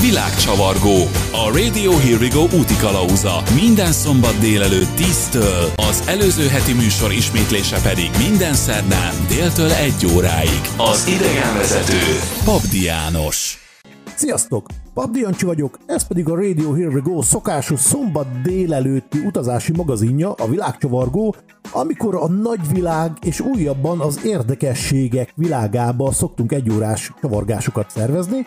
Világcsavargó. A Radio Here We Go úti kalauza. Minden szombat délelőtt 10-től, az előző heti műsor ismétlése pedig minden szerdán déltől 1 óráig. Az idegenvezető Pabdi János. Sziasztok! Pabdi Jancsi vagyok, ez pedig a Radio Here We Go szokásos szombat délelőtti utazási magazinja, a Világcsavargó, amikor a nagyvilág és újabban az érdekességek világába szoktunk egyórás csavargásokat szervezni,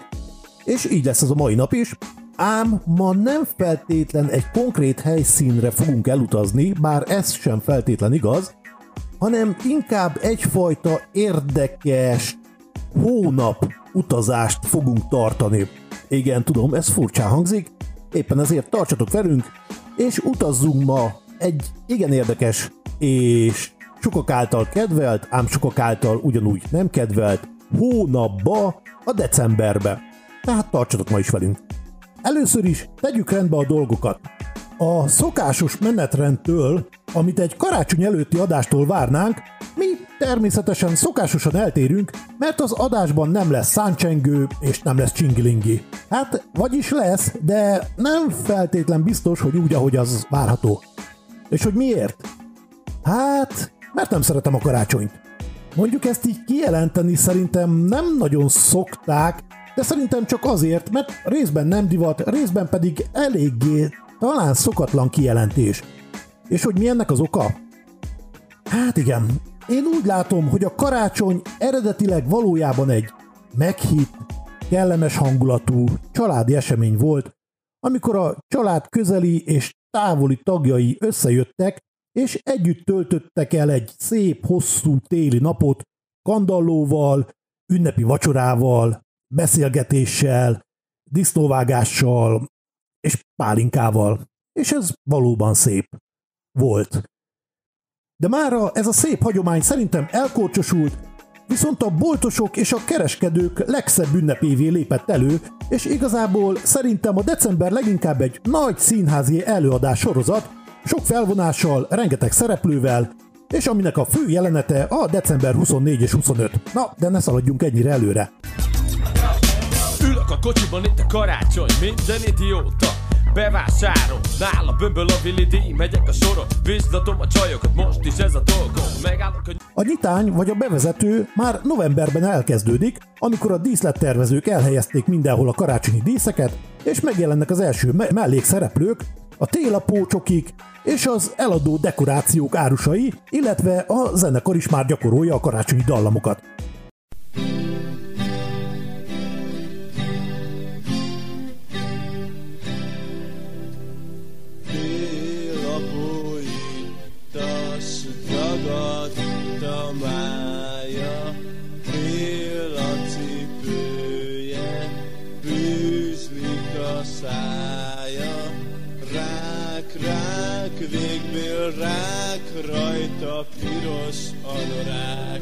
és így lesz ez a mai nap is. Ám ma nem feltétlen egy konkrét helyszínre fogunk elutazni, bár ez sem feltétlen igaz, hanem inkább egyfajta érdekes hónap utazást fogunk tartani. Igen, tudom, ez furcsán hangzik, éppen ezért tartsatok velünk, és utazzunk ma egy igen érdekes és sokak által kedvelt, ám sokak által ugyanúgy nem kedvelt hónapba, a decemberbe. Tehát tartsatok ma is velünk. Először is tegyük rendbe a dolgokat. A szokásos menetrendtől, amit egy karácsony előtti adástól várnánk, mi természetesen szokásosan eltérünk, mert az adásban nem lesz száncsengő és nem lesz csingilingi. Hát, vagyis lesz, de nem feltétlen biztos, hogy úgy, ahogy az várható. És hogy miért? Hát, mert nem szeretem a karácsonyt. Mondjuk ezt így kijelenteni szerintem nem nagyon szokták, de szerintem csak azért, mert részben nem divat, részben pedig eléggé talán szokatlan kijelentés. És hogy mi ennek az oka? Hát igen, én úgy látom, hogy a karácsony eredetileg valójában egy meghitt, kellemes hangulatú családi esemény volt, amikor a család közeli és távoli tagjai összejöttek, és együtt töltöttek el egy szép, hosszú téli napot kandallóval, ünnepi vacsorával, beszélgetéssel, disznóvágással és pálinkával. És ez valóban szép volt. De mára ez a szép hagyomány szerintem elkorcsosult, viszont a boltosok és a kereskedők legszebb ünnepévé lépett elő, és igazából szerintem a december leginkább egy nagy színházi előadás sorozat, sok felvonással, rengeteg szereplővel, és aminek a fő jelenete a december 24 és 25. Na, de ne szaladjunk ennyire előre. A kocsiban itt a karácsony, minden idióta. Bevásárol, nála bömböl a vilidi Megyek a soron, biztatom a csajokat Most is ez a dolgom, megállok a... A nyitány vagy a bevezető már novemberben elkezdődik, amikor a díszlettervezők elhelyezték mindenhol a karácsonyi díszeket, és megjelennek az első me- mellékszereplők, a télapócsokik és az eladó dekorációk árusai, illetve a zenekar is már gyakorolja a karácsonyi dallamokat. Dagadta mája, fél a cipője, bűzlik a szája. Rák, rák, végbél rák, rajta piros anorák.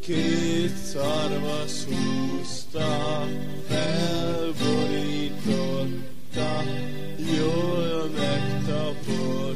Két szarvas húzta, felborította, jól megtaposta,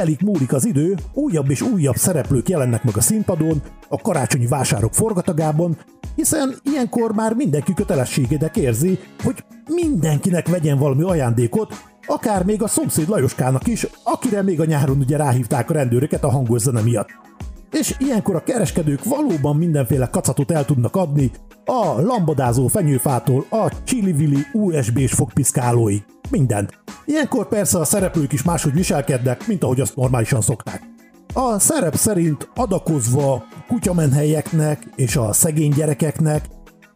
telik múlik az idő, újabb és újabb szereplők jelennek meg a színpadon, a karácsonyi vásárok forgatagában, hiszen ilyenkor már mindenki kötelességedek érzi, hogy mindenkinek vegyen valami ajándékot, akár még a szomszéd Lajoskának is, akire még a nyáron ugye ráhívták a rendőröket a hangos zene miatt. És ilyenkor a kereskedők valóban mindenféle kacatot el tudnak adni, a lambadázó fenyőfától a csili-vili USB-s fogpiszkálóig. Mindent. Ilyenkor persze a szereplők is máshogy viselkednek, mint ahogy azt normálisan szokták. A szerep szerint adakozva kutyamenhelyeknek és a szegény gyerekeknek,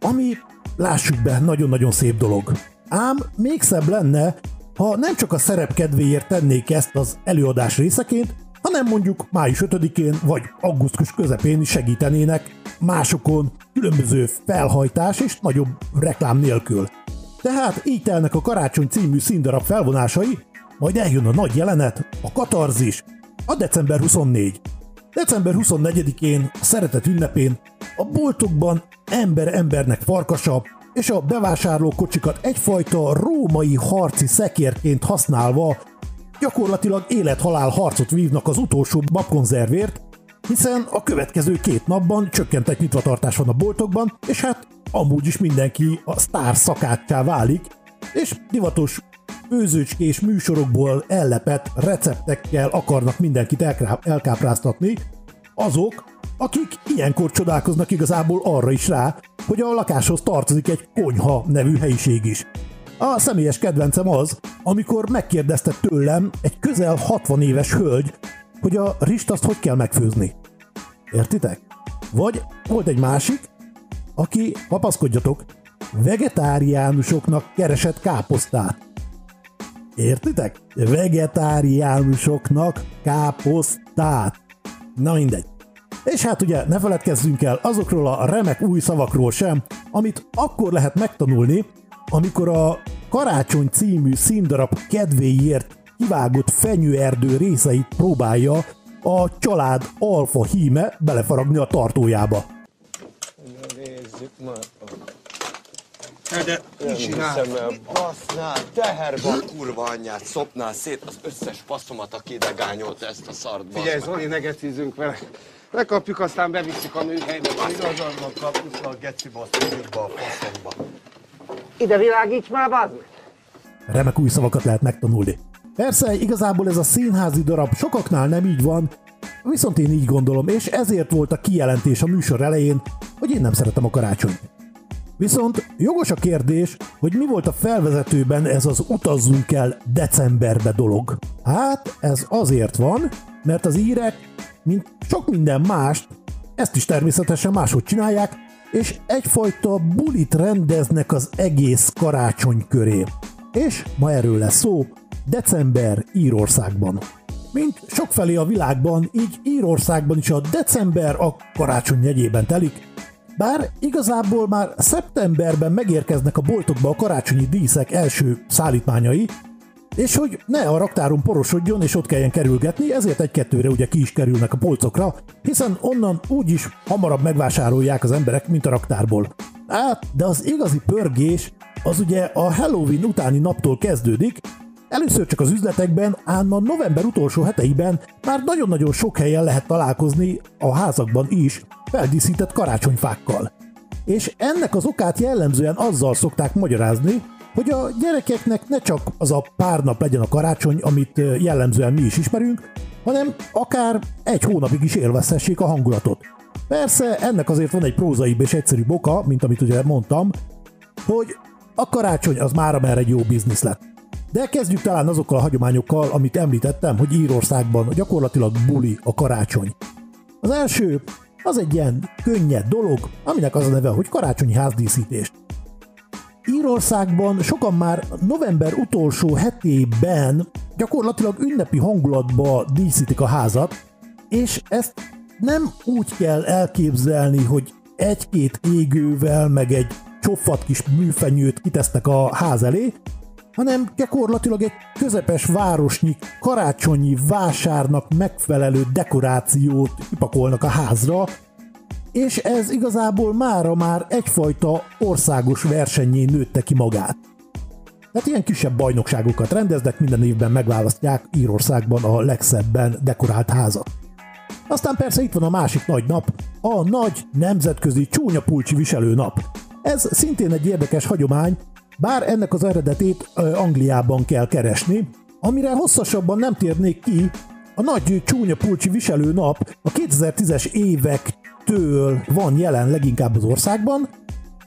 ami, lássuk be, nagyon-nagyon szép dolog. Ám még szebb lenne, ha nem csak a szerep kedvéért tennék ezt az előadás részeként, hanem mondjuk május 5-én vagy augusztus közepén segítenének másokon különböző felhajtás és nagyobb reklám nélkül. Tehát így telnek a Karácsony című színdarab felvonásai, majd eljön a nagy jelenet, a katarzis, a december 24. December 24-én, a szeretet ünnepén, a boltokban ember embernek farkasa, és a bevásárlókocsikat egyfajta római harci szekérként használva gyakorlatilag élet-halál harcot vívnak az utolsó babkonzervért, hiszen a következő két napban csökkentett nyitvatartás van a boltokban, és hát amúgy is mindenki a sztár szakácsá válik, és divatos főzőcskés műsorokból ellepett receptekkel akarnak mindenkit elkápráztatni, azok, akik ilyenkor csodálkoznak igazából arra is rá, hogy a lakáshoz tartozik egy konyha nevű helyiség is. A személyes kedvencem az, amikor megkérdezte tőlem egy közel 60 éves hölgy, hogy a rist azt hogy kell megfőzni. Értitek? Vagy volt egy másik, aki, papaszkodjatok, vegetáriánusoknak keresett káposztát. Értitek? Vegetáriánusoknak káposztát. Na mindegy. És hát ugye ne feledkezzünk el azokról a remek új szavakról sem, amit akkor lehet megtanulni, amikor a Karácsony című színdarab kedvéért kivágott fenyőerdő részeit próbálja a család alfa híme belefaragni a tartójába. Nézzük már. De mit csinál? Basznál, teherbe kurva anyját, szopnál szét az összes passzomat, aki ide gányolta ezt a szart, Figyelj. Zoli, ne gecízzünk vele. Lekapjuk, aztán bevisszük a műhelybe. Igazad van, kapuszla a geci be a faszomba. Ide világíts már, bazd meg! Remek új szavakat lehet megtanulni. Persze, igazából ez a színházi darab sokaknál nem így van, viszont én így gondolom, és ezért volt a kijelentés a műsor elején, hogy én nem szeretem a karácsonyt. Viszont jogos a kérdés, hogy mi volt a felvezetőben ez az utazzunk el decemberbe dolog. Hát ez azért van, mert az írek, mint sok minden mást, ezt is természetesen máshogy csinálják, és egyfajta bulit rendeznek az egész karácsony köré. És ma erről lesz szó, december Írországban. Mint sokfelé a világban, így Írországban is a december a karácsony jegyében telik, bár igazából már szeptemberben megérkeznek a boltokba a karácsonyi díszek első szállítmányai, és hogy ne a raktáron porosodjon és ott kelljen kerülgetni, ezért egy-kettőre ugye ki is kerülnek a polcokra, hiszen onnan úgyis hamarabb megvásárolják az emberek, mint a raktárból. Hát, de az igazi pörgés az ugye a Halloween utáni naptól kezdődik, Először csak az üzletekben, ám a november utolsó heteiben már nagyon-nagyon sok helyen lehet találkozni a házakban is feldíszített karácsonyfákkal. És ennek az okát jellemzően azzal szokták magyarázni, hogy a gyerekeknek ne csak az a pár nap legyen a karácsony, amit jellemzően mi is ismerünk, hanem akár egy hónapig is élvezhessék a hangulatot. Persze ennek azért van egy prózaibb és egyszerű boka, mint amit ugye mondtam, hogy a karácsony az már már egy jó biznisz lett. De kezdjük talán azokkal a hagyományokkal, amit említettem, hogy Írországban gyakorlatilag buli a karácsony. Az első az egy ilyen könnyed dolog, aminek az a neve, hogy karácsonyi házdiszítést. Írországban sokan már november utolsó hetében gyakorlatilag ünnepi hangulatba díszítik a házat, és ezt nem úgy kell elképzelni, hogy egy-két égővel, meg egy csofat kis műfenyőt kitesznek a ház elé, hanem gyakorlatilag egy közepes városnyi karácsonyi vásárnak megfelelő dekorációt kipakolnak a házra, és ez igazából mára már egyfajta országos versenyén nőtte ki magát. Tehát ilyen kisebb bajnokságokat rendeznek, minden évben megválasztják Írországban a legszebben dekorált házat. Aztán persze itt van a másik nagy nap, a nagy nemzetközi csúnya pulcsi viselő nap. Ez szintén egy érdekes hagyomány, bár ennek az eredetét Angliában kell keresni, amire hosszasabban nem térnék ki, a nagy csúnya pulcsi viselő nap a 2010-es évektől van jelen leginkább az országban,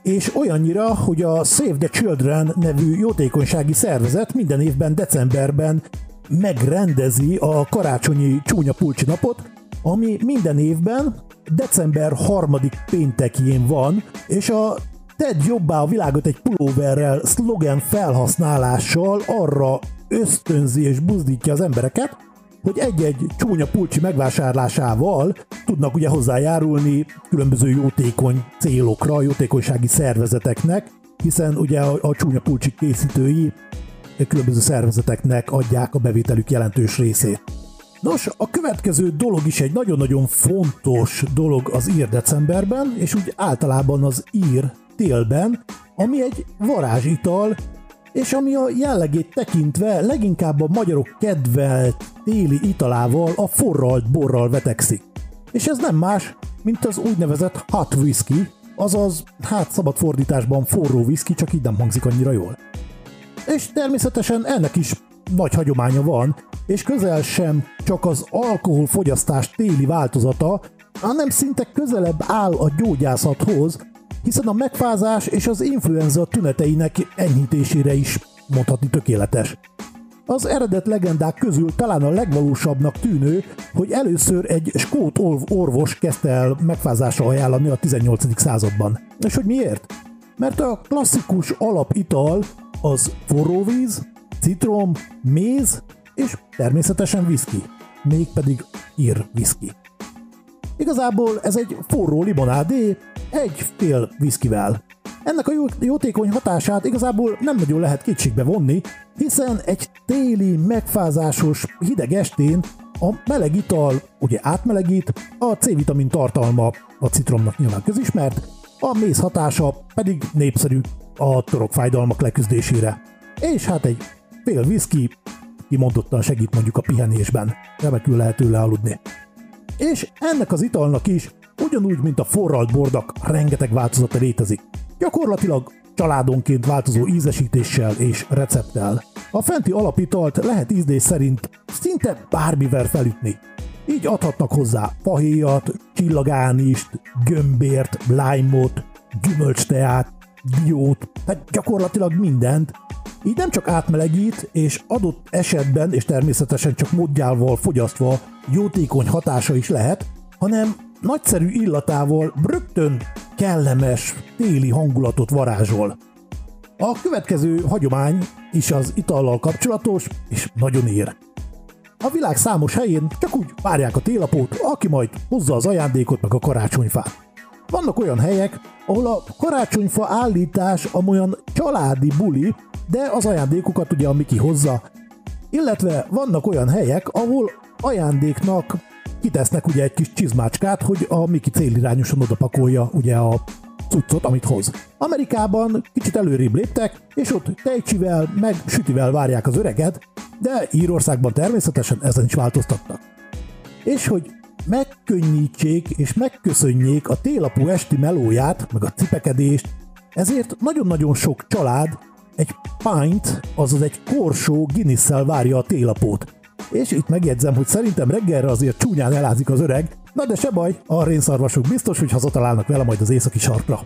és olyannyira, hogy a Save the Children nevű jótékonysági szervezet minden évben decemberben megrendezi a karácsonyi csúnya pulcsi napot, ami minden évben december harmadik péntekjén van, és a Tedd jobbá a világot egy pulóverrel szlogen felhasználással arra ösztönzi és buzdítja az embereket, hogy egy-egy csúnya pulcsi megvásárlásával tudnak ugye hozzájárulni különböző jótékony célokra, jótékonysági szervezeteknek, hiszen ugye a, a csúnya pulcsi készítői különböző szervezeteknek adják a bevételük jelentős részét. Nos, a következő dolog is egy nagyon-nagyon fontos dolog az ír decemberben, és úgy általában az ír télben, ami egy varázsital, és ami a jellegét tekintve leginkább a magyarok kedvelt téli italával, a forralt borral vetekszik. És ez nem más, mint az úgynevezett hot whisky, azaz, hát szabad fordításban forró whisky, csak így nem hangzik annyira jól. És természetesen ennek is nagy hagyománya van, és közel sem csak az alkoholfogyasztás téli változata, hanem szinte közelebb áll a gyógyászathoz, hiszen a megfázás és az influenza tüneteinek enyhítésére is mondhatni tökéletes. Az eredet legendák közül talán a legvalósabbnak tűnő, hogy először egy skót orvos kezdte el megfázásra ajánlani a 18. században. És hogy miért? Mert a klasszikus alapital az forróvíz, citrom, méz és természetesen whisky, mégpedig ír whisky. Igazából ez egy forró limonádé, egy fél viszkivel. Ennek a jótékony hatását igazából nem nagyon lehet kétségbe vonni, hiszen egy téli, megfázásos, hideg estén a meleg ital ugye átmelegít, a C-vitamin tartalma a citromnak nyilván közismert, a méz hatása pedig népszerű a torokfájdalmak leküzdésére. És hát egy fél whisky kimondottan segít mondjuk a pihenésben, remekül lehet tőle aludni. És ennek az italnak is, ugyanúgy, mint a forralt bordak, rengeteg változata létezik. Gyakorlatilag családonként változó ízesítéssel és recepttel. A fenti alapitalt lehet ízdés szerint szinte bármivel felütni. Így adhatnak hozzá fahéjat, csillagánist, gömbért, lájmot, gyümölcsteát, diót, tehát gyakorlatilag mindent, így nem csak átmelegít, és adott esetben, és természetesen csak módjával fogyasztva jótékony hatása is lehet, hanem nagyszerű illatával rögtön kellemes téli hangulatot varázsol. A következő hagyomány is az itallal kapcsolatos, és nagyon ér. A világ számos helyén csak úgy várják a télapót, aki majd hozza az ajándékot meg a karácsonyfát. Vannak olyan helyek, ahol a karácsonyfa állítás amolyan családi buli, de az ajándékokat ugye a Miki hozza. Illetve vannak olyan helyek, ahol ajándéknak kitesznek ugye egy kis csizmácskát, hogy a Miki célirányosan odapakolja ugye a cuccot, amit hoz. Amerikában kicsit előrébb léptek, és ott tejcsivel, meg sütivel várják az öreget, de Írországban természetesen ezen is változtattak. És hogy megkönnyítsék és megköszönjék a télapú esti melóját, meg a cipekedést, ezért nagyon-nagyon sok család egy pint, azaz egy korsó guinness várja a télapót. És itt megjegyzem, hogy szerintem reggelre azért csúnyán elázik az öreg, Na de se baj, a rénszarvasok biztos, hogy hazatalálnak vele majd az északi sarkra.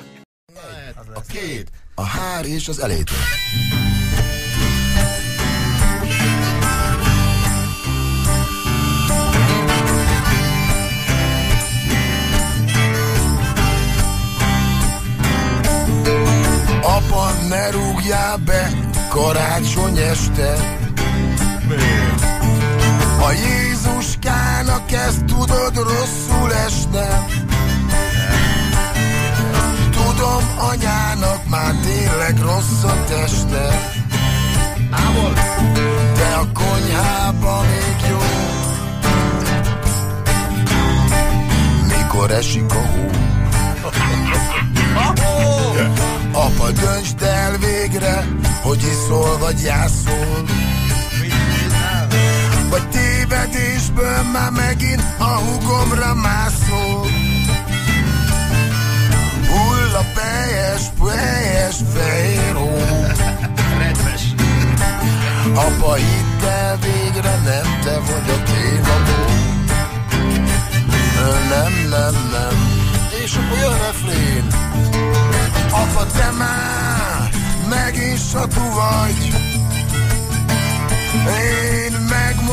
A két, a hár és az elétől. Apa, ne rúgjál be karácsony este. A Jézuskának ezt tudod rosszul esne. Tudom, anyának már tényleg rossz a teste. Ámol. De a konyhába még jó. Mikor esik a hó. Apa, döntsd el végre, hogy iszol vagy jászol. Vagy tévedésből már megint a hugomra mászol. Hull a pejes, pejes fehér hó. Apa, hidd el végre, nem te vagy a tévabó. Nem, nem, nem. És akkor jön a refrén. Apa, te már megint satú vagy. Én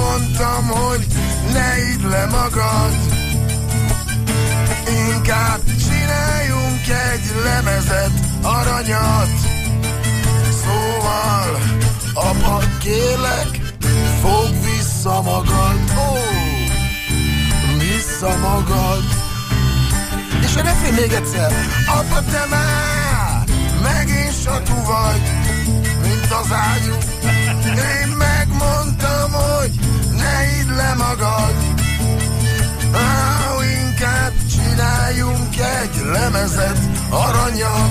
megmondtam, hogy ne idd le magad. Inkább csináljunk egy lemezet, aranyat. Szóval, apa, kérlek, fog vissza magad. Ó, vissza magad. És a refrén még egyszer. Apa, te már megint satú vagy, mint az ágyú. Én megmondtam, hogy ne le magad. Á, inkább csináljunk egy lemezet, aranyat.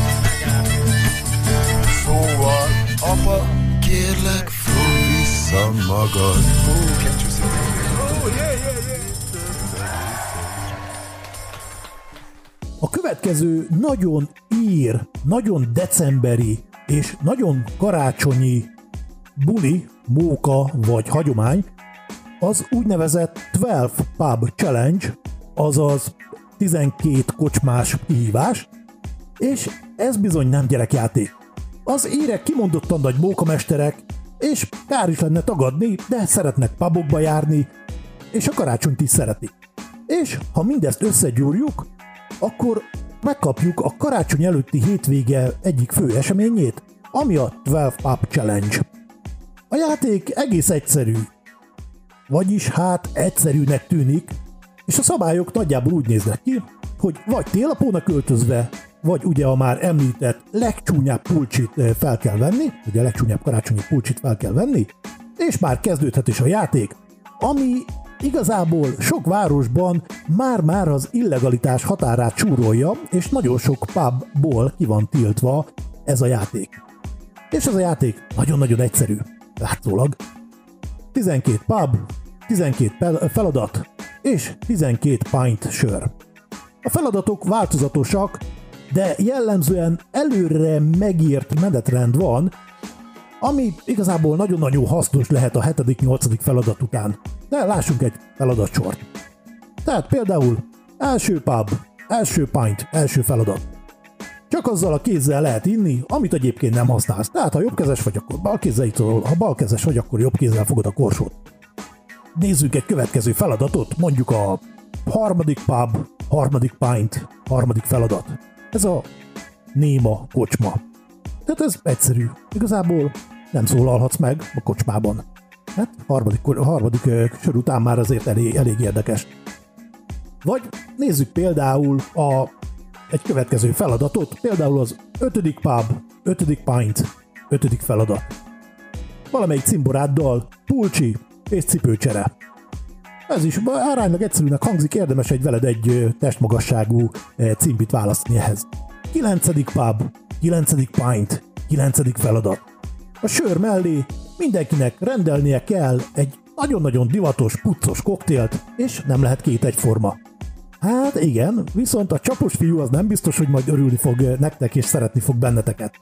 Szóval, apa, kérlek, fog vissza magad. A következő nagyon ír, nagyon decemberi és nagyon karácsonyi buli, móka vagy hagyomány az úgynevezett 12 Pub Challenge, azaz 12 kocsmás kihívás, és ez bizony nem gyerekjáték. Az írek kimondottan nagy mókamesterek, és kár is lenne tagadni, de szeretnek pubokba járni, és a karácsonyt is szeretik. És ha mindezt összegyúrjuk, akkor megkapjuk a karácsony előtti hétvége egyik fő eseményét, ami a 12 Pub Challenge. A játék egész egyszerű, vagyis hát egyszerűnek tűnik, és a szabályok nagyjából úgy néznek ki, hogy vagy télapónak öltözve, vagy ugye a már említett legcsúnyább pulcsit eh, fel kell venni, ugye a legcsúnyább karácsonyi pulcsit fel kell venni, és már kezdődhet is a játék, ami igazából sok városban már-már az illegalitás határát csúrolja, és nagyon sok pubból ki van tiltva ez a játék. És ez a játék nagyon-nagyon egyszerű, látszólag. 12 pub, 12 pel- feladat, és 12 pint sör. A feladatok változatosak, de jellemzően előre megírt menetrend van, ami igazából nagyon-nagyon hasznos lehet a 7.-8. feladat után. De lássunk egy feladatsort. Tehát például első pub, első pint, első feladat. Csak azzal a kézzel lehet inni, amit egyébként nem használsz. Tehát ha jobbkezes vagy, akkor bal kézzel iszol, ha balkezes vagy, akkor jobb kézzel fogod a korsót. Nézzük egy következő feladatot, mondjuk a harmadik pub, harmadik pint, harmadik feladat. Ez a néma kocsma. Tehát ez egyszerű. Igazából nem szólalhatsz meg a kocsmában. Hát harmadik, harmadik sor után már azért elég, elég érdekes. Vagy nézzük például a, egy következő feladatot, például az ötödik pub, ötödik pint, ötödik feladat. Valamelyik cimboráddal, pulcsi és cipőcsere. Ez is aránylag egyszerűnek hangzik, érdemes egy veled egy testmagasságú cimbit választani ehhez. 9. pub, 9. pint, 9. feladat. A sör mellé mindenkinek rendelnie kell egy nagyon-nagyon divatos, puccos koktélt, és nem lehet két egyforma. Hát igen, viszont a csapos fiú az nem biztos, hogy majd örülni fog ö, nektek és szeretni fog benneteket.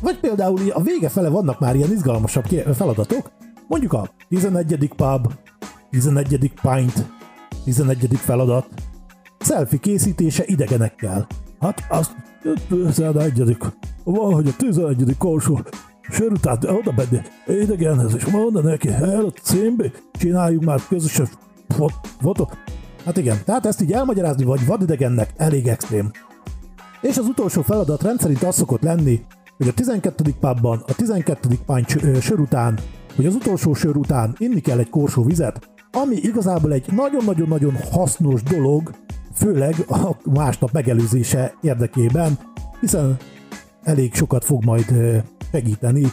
Vagy például a vége fele vannak már ilyen izgalmasabb feladatok, mondjuk a 11. pub, 11. pint, 11. feladat, selfie készítése idegenekkel. Hát azt 11. Valahogy a 11. korsó sör után oda menni idegenhez, és mondani neki, el a címbe, csináljunk már közösen fot- fotó. Hát igen, tehát ezt így elmagyarázni vagy vadidegennek elég extrém. És az utolsó feladat rendszerint az szokott lenni, hogy a 12. pubban, a 12. pint sör után, vagy az utolsó sör után inni kell egy korsó vizet, ami igazából egy nagyon-nagyon-nagyon hasznos dolog, főleg a másnap megelőzése érdekében, hiszen elég sokat fog majd segíteni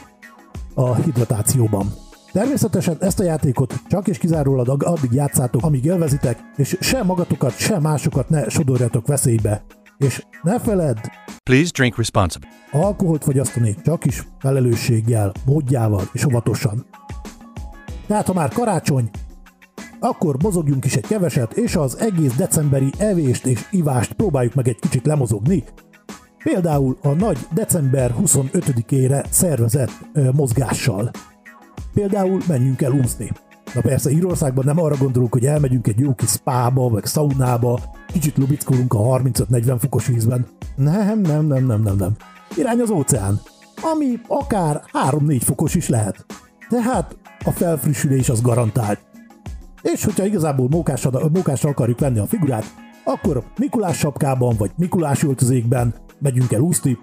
a hidratációban. Természetesen ezt a játékot csak és kizárólag addig játszátok, amíg élvezitek, és se magatokat, se másokat ne sodorjatok veszélybe. És ne feledd, Please drink responsibly. alkoholt fogyasztani csak is felelősséggel, módjával és óvatosan. Tehát ha már karácsony, akkor mozogjunk is egy keveset, és az egész decemberi evést és ivást próbáljuk meg egy kicsit lemozogni. Például a nagy december 25-ére szervezett ö, mozgással. Például menjünk el úszni. Na persze Írországban nem arra gondolunk, hogy elmegyünk egy jó kis spába, vagy szaunába, kicsit lubickolunk a 35-40 fokos vízben. Nem, nem, nem, nem, nem, nem. Irány az óceán, ami akár 3-4 fokos is lehet. Tehát a felfrissülés az garantált. És hogyha igazából mókással, mókással akarjuk venni a figurát, akkor Mikulás sapkában vagy Mikulás öltözékben megyünk el úszni,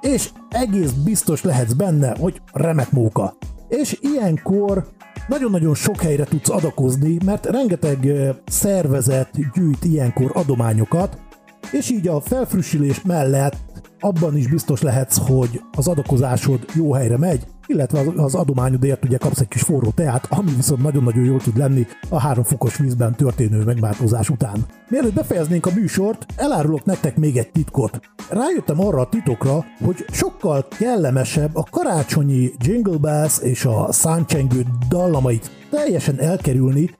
és egész biztos lehetsz benne, hogy remek móka. És ilyenkor nagyon-nagyon sok helyre tudsz adakozni, mert rengeteg szervezet gyűjt ilyenkor adományokat, és így a felfrissülés mellett abban is biztos lehetsz, hogy az adakozásod jó helyre megy, illetve az- az adományodért ugye kapsz egy kis forró teát, ami viszont nagyon-nagyon jól tud lenni a három fokos vízben történő megváltozás után. Mielőtt befejeznénk a műsort, elárulok nektek még egy titkot. Rájöttem arra a titokra, hogy sokkal kellemesebb a karácsonyi Jingle Bells és a száncsengő dallamait teljesen elkerülni,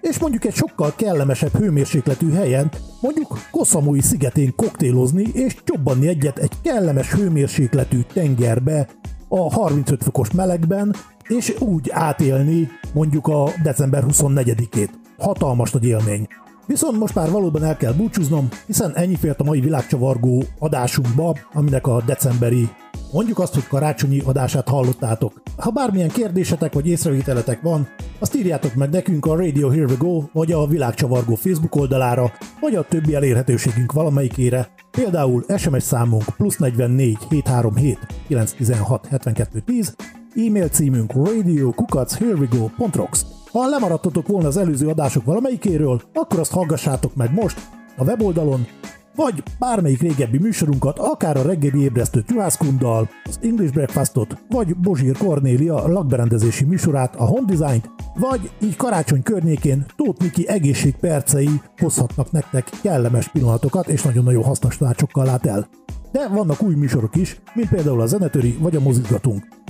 és mondjuk egy sokkal kellemesebb hőmérsékletű helyen, mondjuk Koszamui szigetén koktélozni és csobbanni egyet egy kellemes hőmérsékletű tengerbe a 35 fokos melegben, és úgy átélni mondjuk a december 24-ét. Hatalmas nagy élmény. Viszont most már valóban el kell búcsúznom, hiszen ennyi fért a mai világcsavargó adásunkba, aminek a decemberi Mondjuk azt, hogy karácsonyi adását hallottátok. Ha bármilyen kérdésetek vagy észrevételetek van, azt írjátok meg nekünk a Radio Here We Go, vagy a Világcsavargó Facebook oldalára, vagy a többi elérhetőségünk valamelyikére, például SMS számunk plusz 44 737 916 72 10, e-mail címünk radio.kukac.herewego.rocks. Ha lemaradtatok volna az előző adások valamelyikéről, akkor azt hallgassátok meg most a weboldalon, vagy bármelyik régebbi műsorunkat, akár a reggeli ébresztő Juhászkunddal, az English Breakfastot, vagy Bozsír Kornélia lakberendezési műsorát, a Home Design-t, vagy így karácsony környékén Tóth Miki egészségpercei hozhatnak nektek kellemes pillanatokat és nagyon-nagyon hasznos tanácsokkal lát el. De vannak új műsorok is, mint például a Zenetöri vagy a Mozizgatunk.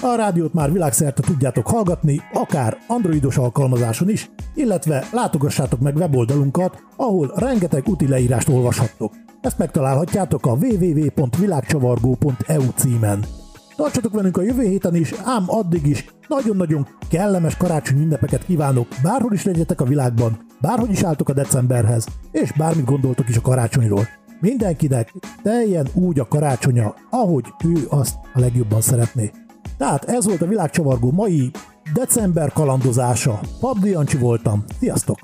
A rádiót már világszerte tudjátok hallgatni, akár androidos alkalmazáson is, illetve látogassátok meg weboldalunkat, ahol rengeteg úti leírást olvashattok. Ezt megtalálhatjátok a www.világcsavargó.eu címen. Tartsatok velünk a jövő héten is, ám addig is nagyon-nagyon kellemes karácsonyi ünnepeket kívánok, bárhol is legyetek a világban, bárhogy is álltok a decemberhez, és bármit gondoltok is a karácsonyról. Mindenkinek teljen úgy a karácsonya, ahogy ő azt a legjobban szeretné. Tehát ez volt a világcsavargó mai december kalandozása. Pabdi Jancsi voltam. Sziasztok!